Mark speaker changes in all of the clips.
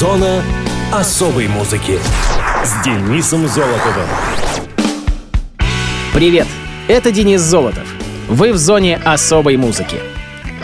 Speaker 1: Зона особой музыки с Денисом Золотовым.
Speaker 2: Привет, это Денис Золотов. Вы в зоне особой музыки.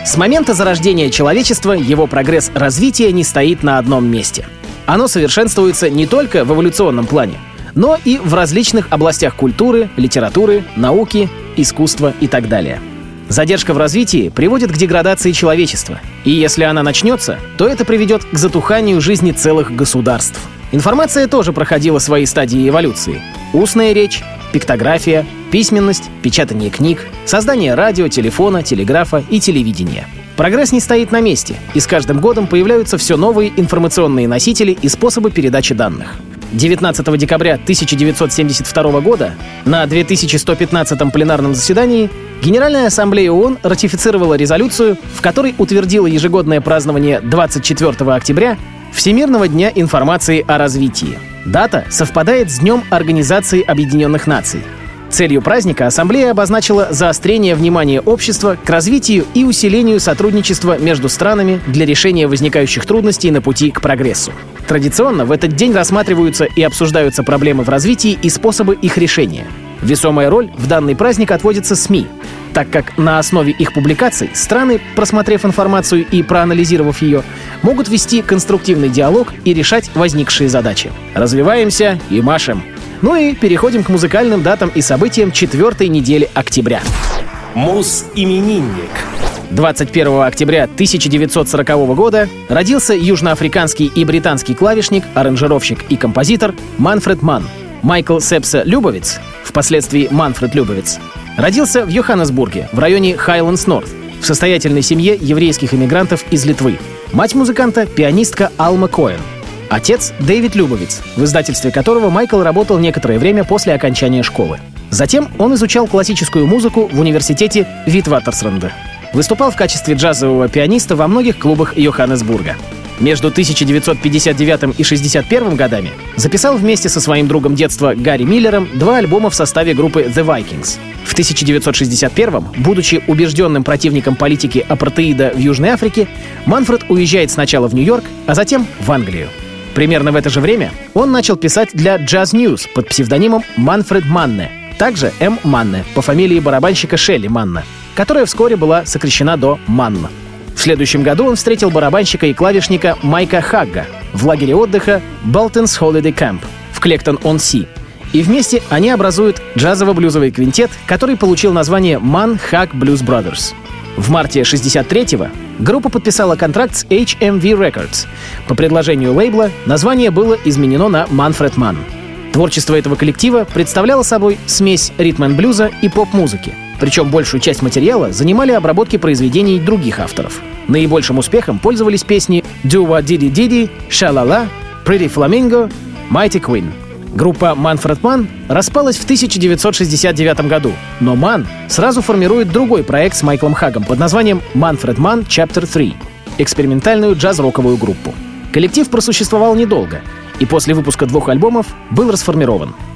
Speaker 2: С момента зарождения человечества его прогресс развития не стоит на одном месте. Оно совершенствуется не только в эволюционном плане, но и в различных областях культуры, литературы, науки, искусства и так далее. Задержка в развитии приводит к деградации человечества, и если она начнется, то это приведет к затуханию жизни целых государств. Информация тоже проходила свои стадии эволюции. Устная речь, пиктография, письменность, печатание книг, создание радио, телефона, телеграфа и телевидения. Прогресс не стоит на месте, и с каждым годом появляются все новые информационные носители и способы передачи данных. 19 декабря 1972 года на 2115 пленарном заседании Генеральная ассамблея ООН ратифицировала резолюцию, в которой утвердила ежегодное празднование 24 октября Всемирного дня информации о развитии. Дата совпадает с Днем Организации Объединенных Наций. Целью праздника Ассамблея обозначила заострение внимания общества к развитию и усилению сотрудничества между странами для решения возникающих трудностей на пути к прогрессу. Традиционно в этот день рассматриваются и обсуждаются проблемы в развитии и способы их решения. Весомая роль в данный праздник отводится СМИ, так как на основе их публикаций страны, просмотрев информацию и проанализировав ее, могут вести конструктивный диалог и решать возникшие задачи. Развиваемся и машем. Ну и переходим к музыкальным датам и событиям четвертой недели октября.
Speaker 1: Мус-именинник.
Speaker 2: 21 октября 1940 года родился южноафриканский и британский клавишник, аранжировщик и композитор Манфред Манн. Майкл Сепса Любовиц, впоследствии Манфред Любовиц, родился в Йоханнесбурге, в районе Хайлендс-Норт, в состоятельной семье еврейских иммигрантов из Литвы. Мать музыканта — пианистка Алма Коэн. Отец — Дэвид Любовиц, в издательстве которого Майкл работал некоторое время после окончания школы. Затем он изучал классическую музыку в университете Витватерсранда. Выступал в качестве джазового пианиста во многих клубах Йоханнесбурга. Между 1959 и 61 годами записал вместе со своим другом детства Гарри Миллером два альбома в составе группы The Vikings. В 1961 будучи убежденным противником политики апартеида в Южной Африке, Манфред уезжает сначала в Нью-Йорк, а затем в Англию. Примерно в это же время он начал писать для Jazz News под псевдонимом Манфред Манне, также М. Манне по фамилии барабанщика Шелли Манна, которая вскоре была сокращена до Манна. В следующем году он встретил барабанщика и клавишника Майка Хагга в лагере отдыха Bolton's Holiday Camp в Клектон-он-Си. И вместе они образуют джазово-блюзовый квинтет, который получил название Man Hag Blues Brothers. В марте 63-го группа подписала контракт с HMV Records. По предложению лейбла название было изменено на Manfred Mann. Творчество этого коллектива представляло собой смесь ритм-н-блюза и поп-музыки — причем большую часть материала занимали обработки произведений других авторов. Наибольшим успехом пользовались песни «Do What Diddy Diddy», «Shalala», «Pretty Flamingo», «Mighty Queen». Группа Manfred Mann распалась в 1969 году, но Mann сразу формирует другой проект с Майклом Хагом под названием Manfred Mann Chapter 3 — экспериментальную джаз-роковую группу. Коллектив просуществовал недолго, и после выпуска двух альбомов был расформирован —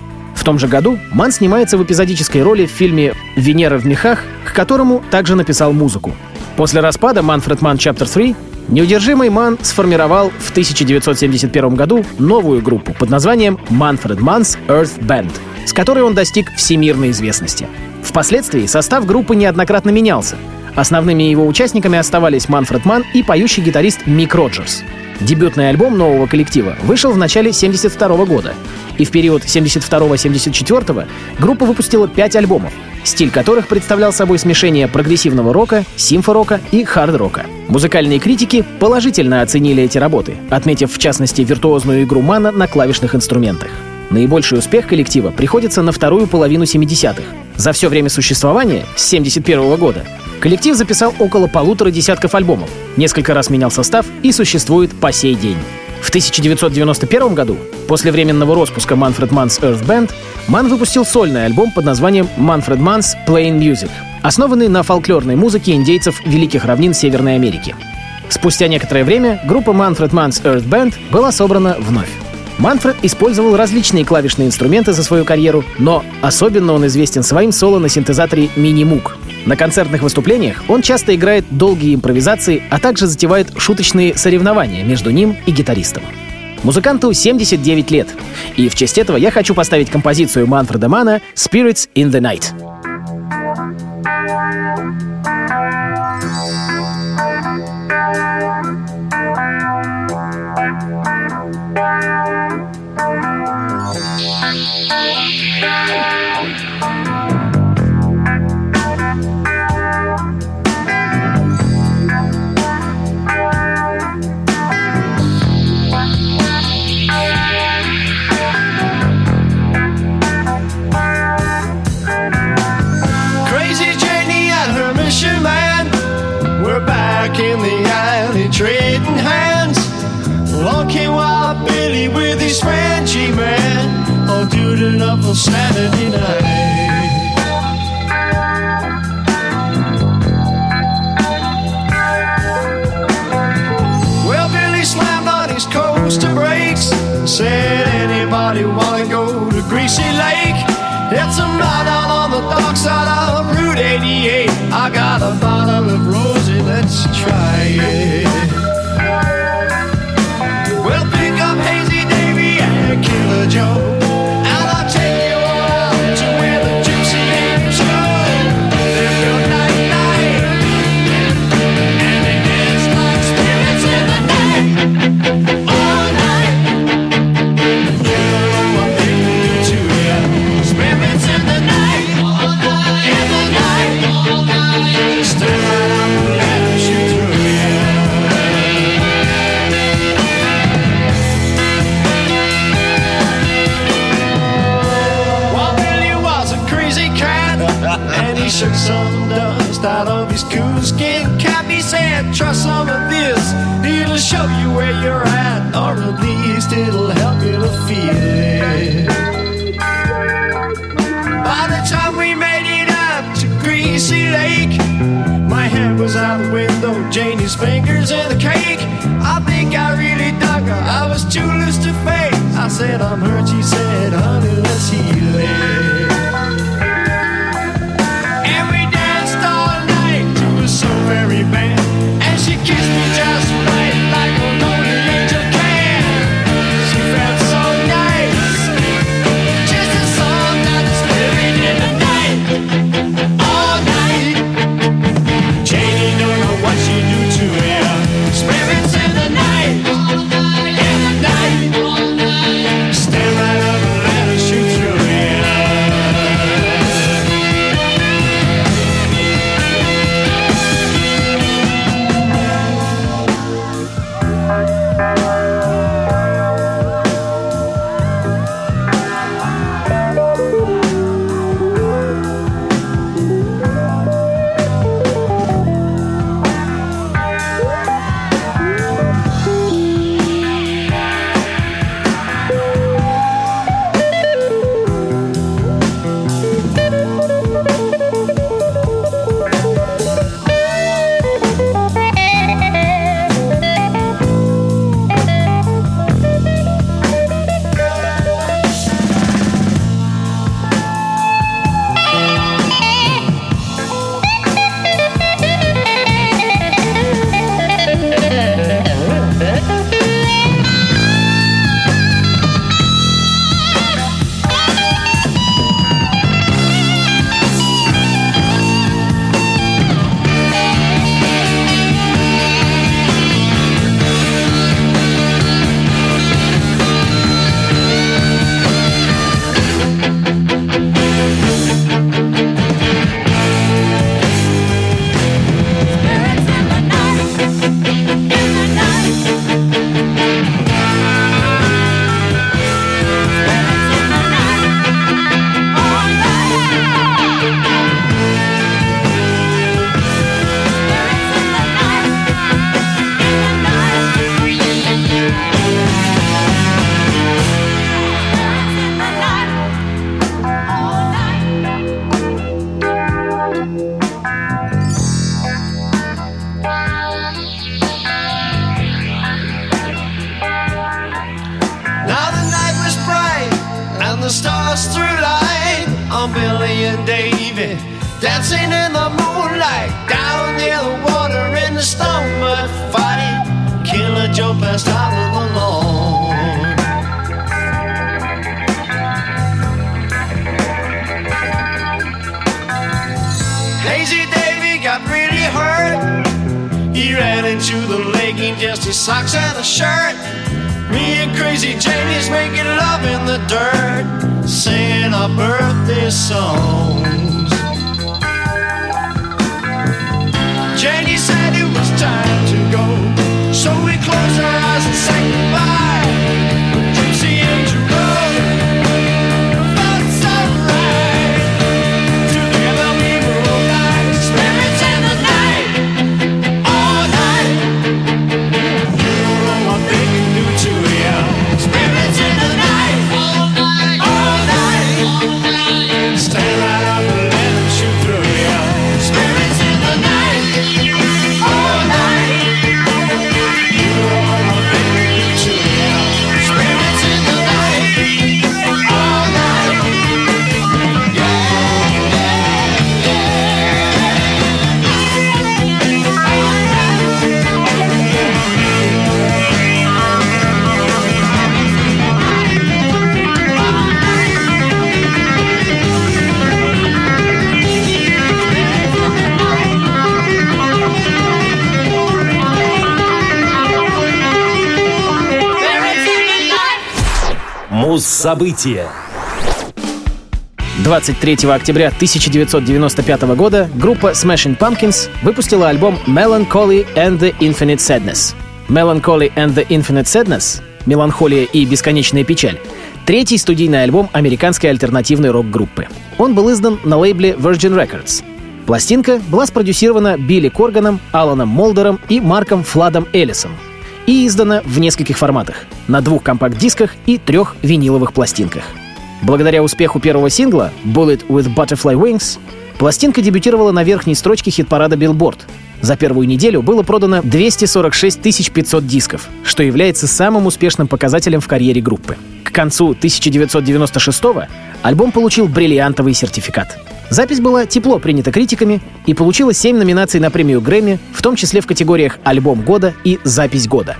Speaker 2: в том же году Ман снимается в эпизодической роли в фильме «Венера в мехах», к которому также написал музыку. После распада Манфред Ман Chapter 3 неудержимый Ман сформировал в 1971 году новую группу под названием Manfred Mann's Earth Band, с которой он достиг всемирной известности. Впоследствии состав группы неоднократно менялся. Основными его участниками оставались Манфред Ман и поющий гитарист Мик Роджерс. Дебютный альбом нового коллектива вышел в начале 1972 года, и в период 72-74 группа выпустила пять альбомов, стиль которых представлял собой смешение прогрессивного рока, симфорока и хард-рока. Музыкальные критики положительно оценили эти работы, отметив в частности виртуозную игру Мана на клавишных инструментах. Наибольший успех коллектива приходится на вторую половину 70-х. За все время существования, с 71 года, коллектив записал около полутора десятков альбомов, несколько раз менял состав и существует по сей день. В 1991 году, после временного распуска Manfred Mann's Earth Band, Ман выпустил сольный альбом под названием Manfred Mann's Plain Music, основанный на фольклорной музыке индейцев Великих равнин Северной Америки. Спустя некоторое время группа Manfred Mann's Earth Band была собрана вновь. Манфред использовал различные клавишные инструменты за свою карьеру, но особенно он известен своим соло на синтезаторе Minimoog. На концертных выступлениях он часто играет долгие импровизации, а также затевает шуточные соревнования между ним и гитаристом. Музыканту 79 лет. И в честь этого я хочу поставить композицию Манфреда Мана «Spirits in the Night».
Speaker 3: On Saturday night. Well, Billy slammed on his coaster brakes. and Said, anybody wanna go to Greasy Lake? It's a night out on the dark side of Route 88. I got a bottle of rosy, let's try these coon skin said, try some of this. It'll show you where you're at, or at least it'll help you to feel it. By the time we made it up to Greasy Lake, my hand was out the window, Janie's fingers in the cake. I think I really dug her, I was too loose to fake. I said, I'm hurt, she said, honey, let's heal it. Socks and a shirt. Me and Crazy Janie's making love in the dirt, singing our birthday songs. Janie said it was time to go, so we closed our eyes and sang goodbye.
Speaker 1: Муз-события.
Speaker 2: 23 октября 1995 года группа Smashing Pumpkins выпустила альбом Melancholy and the Infinite Sadness. Melancholy and the Infinite Sadness — «Меланхолия и бесконечная печаль» — третий студийный альбом американской альтернативной рок-группы. Он был издан на лейбле Virgin Records. Пластинка была спродюсирована Билли Корганом, Аланом Молдером и Марком Фладом Эллисом и издана в нескольких форматах — на двух компакт-дисках и трех виниловых пластинках. Благодаря успеху первого сингла «Bullet with Butterfly Wings» пластинка дебютировала на верхней строчке хит-парада Billboard. За первую неделю было продано 246 500 дисков, что является самым успешным показателем в карьере группы. К концу 1996 альбом получил бриллиантовый сертификат. Запись была тепло принята критиками и получила 7 номинаций на премию Грэмми, в том числе в категориях «Альбом года» и «Запись года».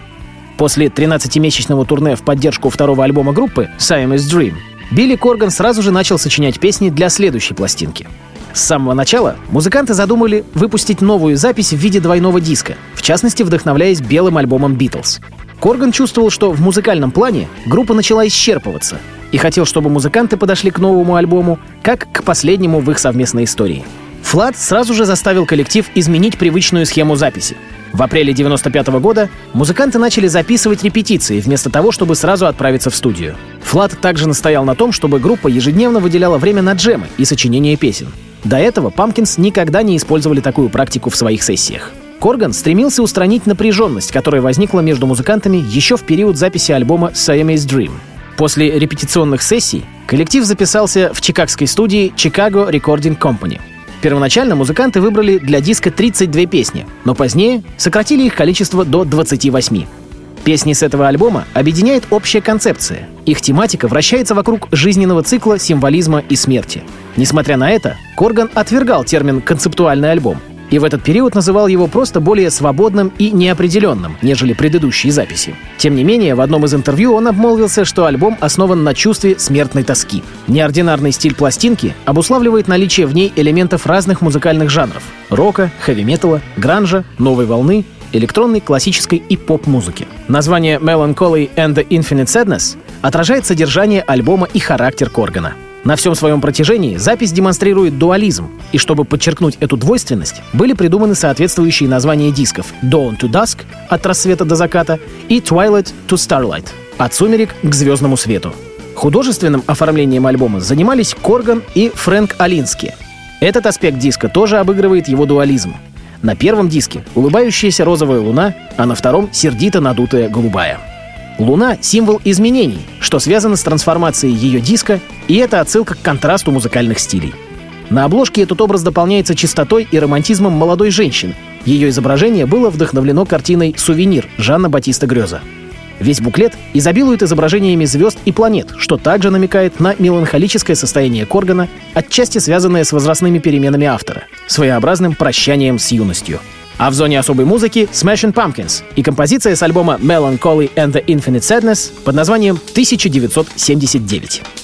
Speaker 2: После 13-месячного турне в поддержку второго альбома группы «Siamese Dream» Билли Корган сразу же начал сочинять песни для следующей пластинки. С самого начала музыканты задумали выпустить новую запись в виде двойного диска, в частности, вдохновляясь белым альбомом «Битлз». Корган чувствовал, что в музыкальном плане группа начала исчерпываться и хотел, чтобы музыканты подошли к новому альбому, как к последнему в их совместной истории. Флат сразу же заставил коллектив изменить привычную схему записи. В апреле 95 года музыканты начали записывать репетиции вместо того, чтобы сразу отправиться в студию. Флат также настоял на том, чтобы группа ежедневно выделяла время на джемы и сочинение песен. До этого Памкинс никогда не использовали такую практику в своих сессиях. Корган стремился устранить напряженность, которая возникла между музыкантами еще в период записи альбома Siamese Dream. После репетиционных сессий коллектив записался в чикагской студии Chicago Recording Company. Первоначально музыканты выбрали для диска 32 песни, но позднее сократили их количество до 28. Песни с этого альбома объединяет общая концепция. Их тематика вращается вокруг жизненного цикла, символизма и смерти. Несмотря на это, Корган отвергал термин «концептуальный альбом», и в этот период называл его просто более свободным и неопределенным, нежели предыдущие записи. Тем не менее, в одном из интервью он обмолвился, что альбом основан на чувстве смертной тоски. Неординарный стиль пластинки обуславливает наличие в ней элементов разных музыкальных жанров — рока, хэви-металла, гранжа, новой волны, электронной, классической и поп-музыки. Название «Melancholy and the Infinite Sadness» отражает содержание альбома и характер Коргана. На всем своем протяжении запись демонстрирует дуализм, и чтобы подчеркнуть эту двойственность, были придуманы соответствующие названия дисков «Dawn to Dusk» — «От рассвета до заката» и «Twilight to Starlight» — «От сумерек к звездному свету». Художественным оформлением альбома занимались Корган и Фрэнк Алински. Этот аспект диска тоже обыгрывает его дуализм. На первом диске улыбающаяся розовая луна, а на втором сердито надутая голубая. Луна — символ изменений, что связано с трансформацией ее диска, и это отсылка к контрасту музыкальных стилей. На обложке этот образ дополняется чистотой и романтизмом молодой женщины. Ее изображение было вдохновлено картиной «Сувенир» Жанна Батиста Греза. Весь буклет изобилует изображениями звезд и планет, что также намекает на меланхолическое состояние Коргана, отчасти связанное с возрастными переменами автора, своеобразным прощанием с юностью. А в зоне особой музыки Smashing Pumpkins и композиция с альбома Melancholy and the Infinite Sadness под названием 1979.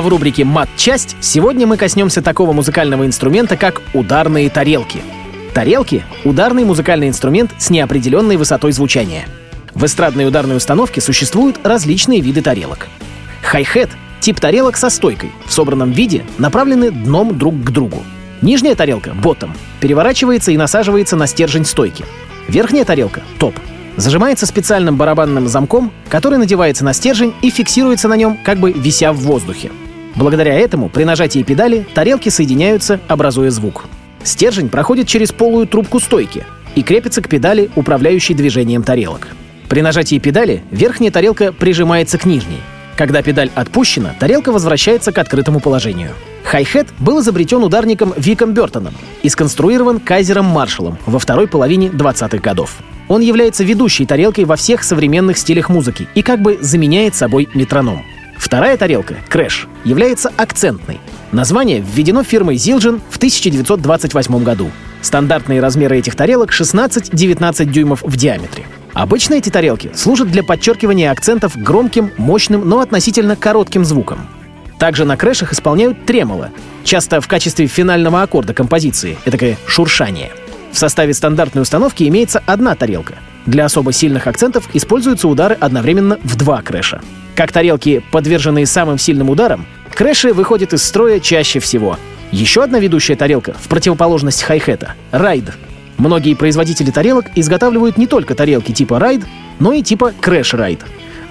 Speaker 2: А в рубрике «Мат-часть» сегодня мы коснемся такого музыкального инструмента, как ударные тарелки. Тарелки — ударный музыкальный инструмент с неопределенной высотой звучания. В эстрадной ударной установке существуют различные виды тарелок. Хай-хет — тип тарелок со стойкой, в собранном виде, направлены дном друг к другу. Нижняя тарелка, ботtom, переворачивается и насаживается на стержень стойки. Верхняя тарелка, топ, зажимается специальным барабанным замком, который надевается на стержень и фиксируется на нем, как бы вися в воздухе. Благодаря этому при нажатии педали тарелки соединяются, образуя звук. Стержень проходит через полую трубку стойки и крепится к педали, управляющей движением тарелок. При нажатии педали верхняя тарелка прижимается к нижней. Когда педаль отпущена, тарелка возвращается к открытому положению. Хай-хет был изобретен ударником Виком Бертоном и сконструирован Кайзером Маршалом во второй половине 20-х годов. Он является ведущей тарелкой во всех современных стилях музыки и как бы заменяет собой метроном. Вторая тарелка, Крэш, является акцентной. Название введено фирмой Zildjian в 1928 году. Стандартные размеры этих тарелок 16-19 дюймов в диаметре. Обычно эти тарелки служат для подчеркивания акцентов громким, мощным, но относительно коротким звуком. Также на крэшах исполняют тремоло, часто в качестве финального аккорда композиции, это шуршание. В составе стандартной установки имеется одна тарелка. Для особо сильных акцентов используются удары одновременно в два крэша. Как тарелки, подверженные самым сильным ударам, крэши выходят из строя чаще всего. Еще одна ведущая тарелка, в противоположность хай-хета — райд. Многие производители тарелок изготавливают не только тарелки типа райд, но и типа крэш-райд.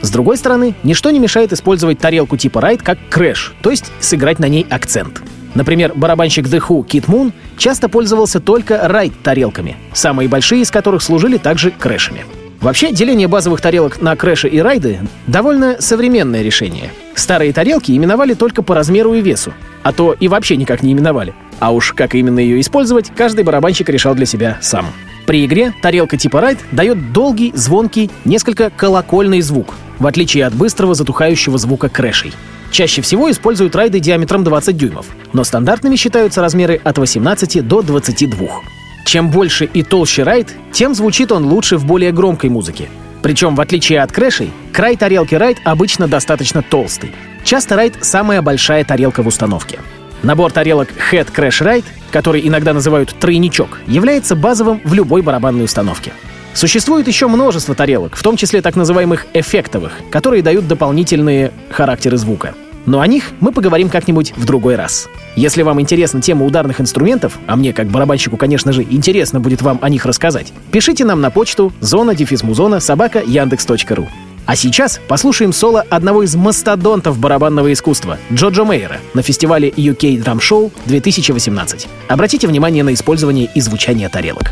Speaker 2: С другой стороны, ничто не мешает использовать тарелку типа райд как крэш, то есть сыграть на ней акцент. Например, барабанщик The Who Кит Мун часто пользовался только райд-тарелками, самые большие из которых служили также крэшами. Вообще, деление базовых тарелок на крэши и райды — довольно современное решение. Старые тарелки именовали только по размеру и весу, а то и вообще никак не именовали. А уж как именно ее использовать, каждый барабанщик решал для себя сам. При игре тарелка типа райд дает долгий, звонкий, несколько колокольный звук, в отличие от быстрого затухающего звука крэшей. Чаще всего используют райды диаметром 20 дюймов, но стандартными считаются размеры от 18 до 22. Чем больше и толще райд, тем звучит он лучше в более громкой музыке. Причем, в отличие от крэшей, край тарелки райд обычно достаточно толстый. Часто райд — самая большая тарелка в установке. Набор тарелок Hat Crash Ride, который иногда называют тройничок, является базовым в любой барабанной установке. Существует еще множество тарелок, в том числе так называемых эффектовых, которые дают дополнительные характеры звука. Но о них мы поговорим как-нибудь в другой раз. Если вам интересна тема ударных инструментов, а мне, как барабанщику, конечно же, интересно будет вам о них рассказать, пишите нам на почту зона дефисмузона собака яндекс.ру. А сейчас послушаем соло одного из мастодонтов барабанного искусства Джоджо Мейера на фестивале UK Drum Show 2018. Обратите внимание на использование и звучание тарелок.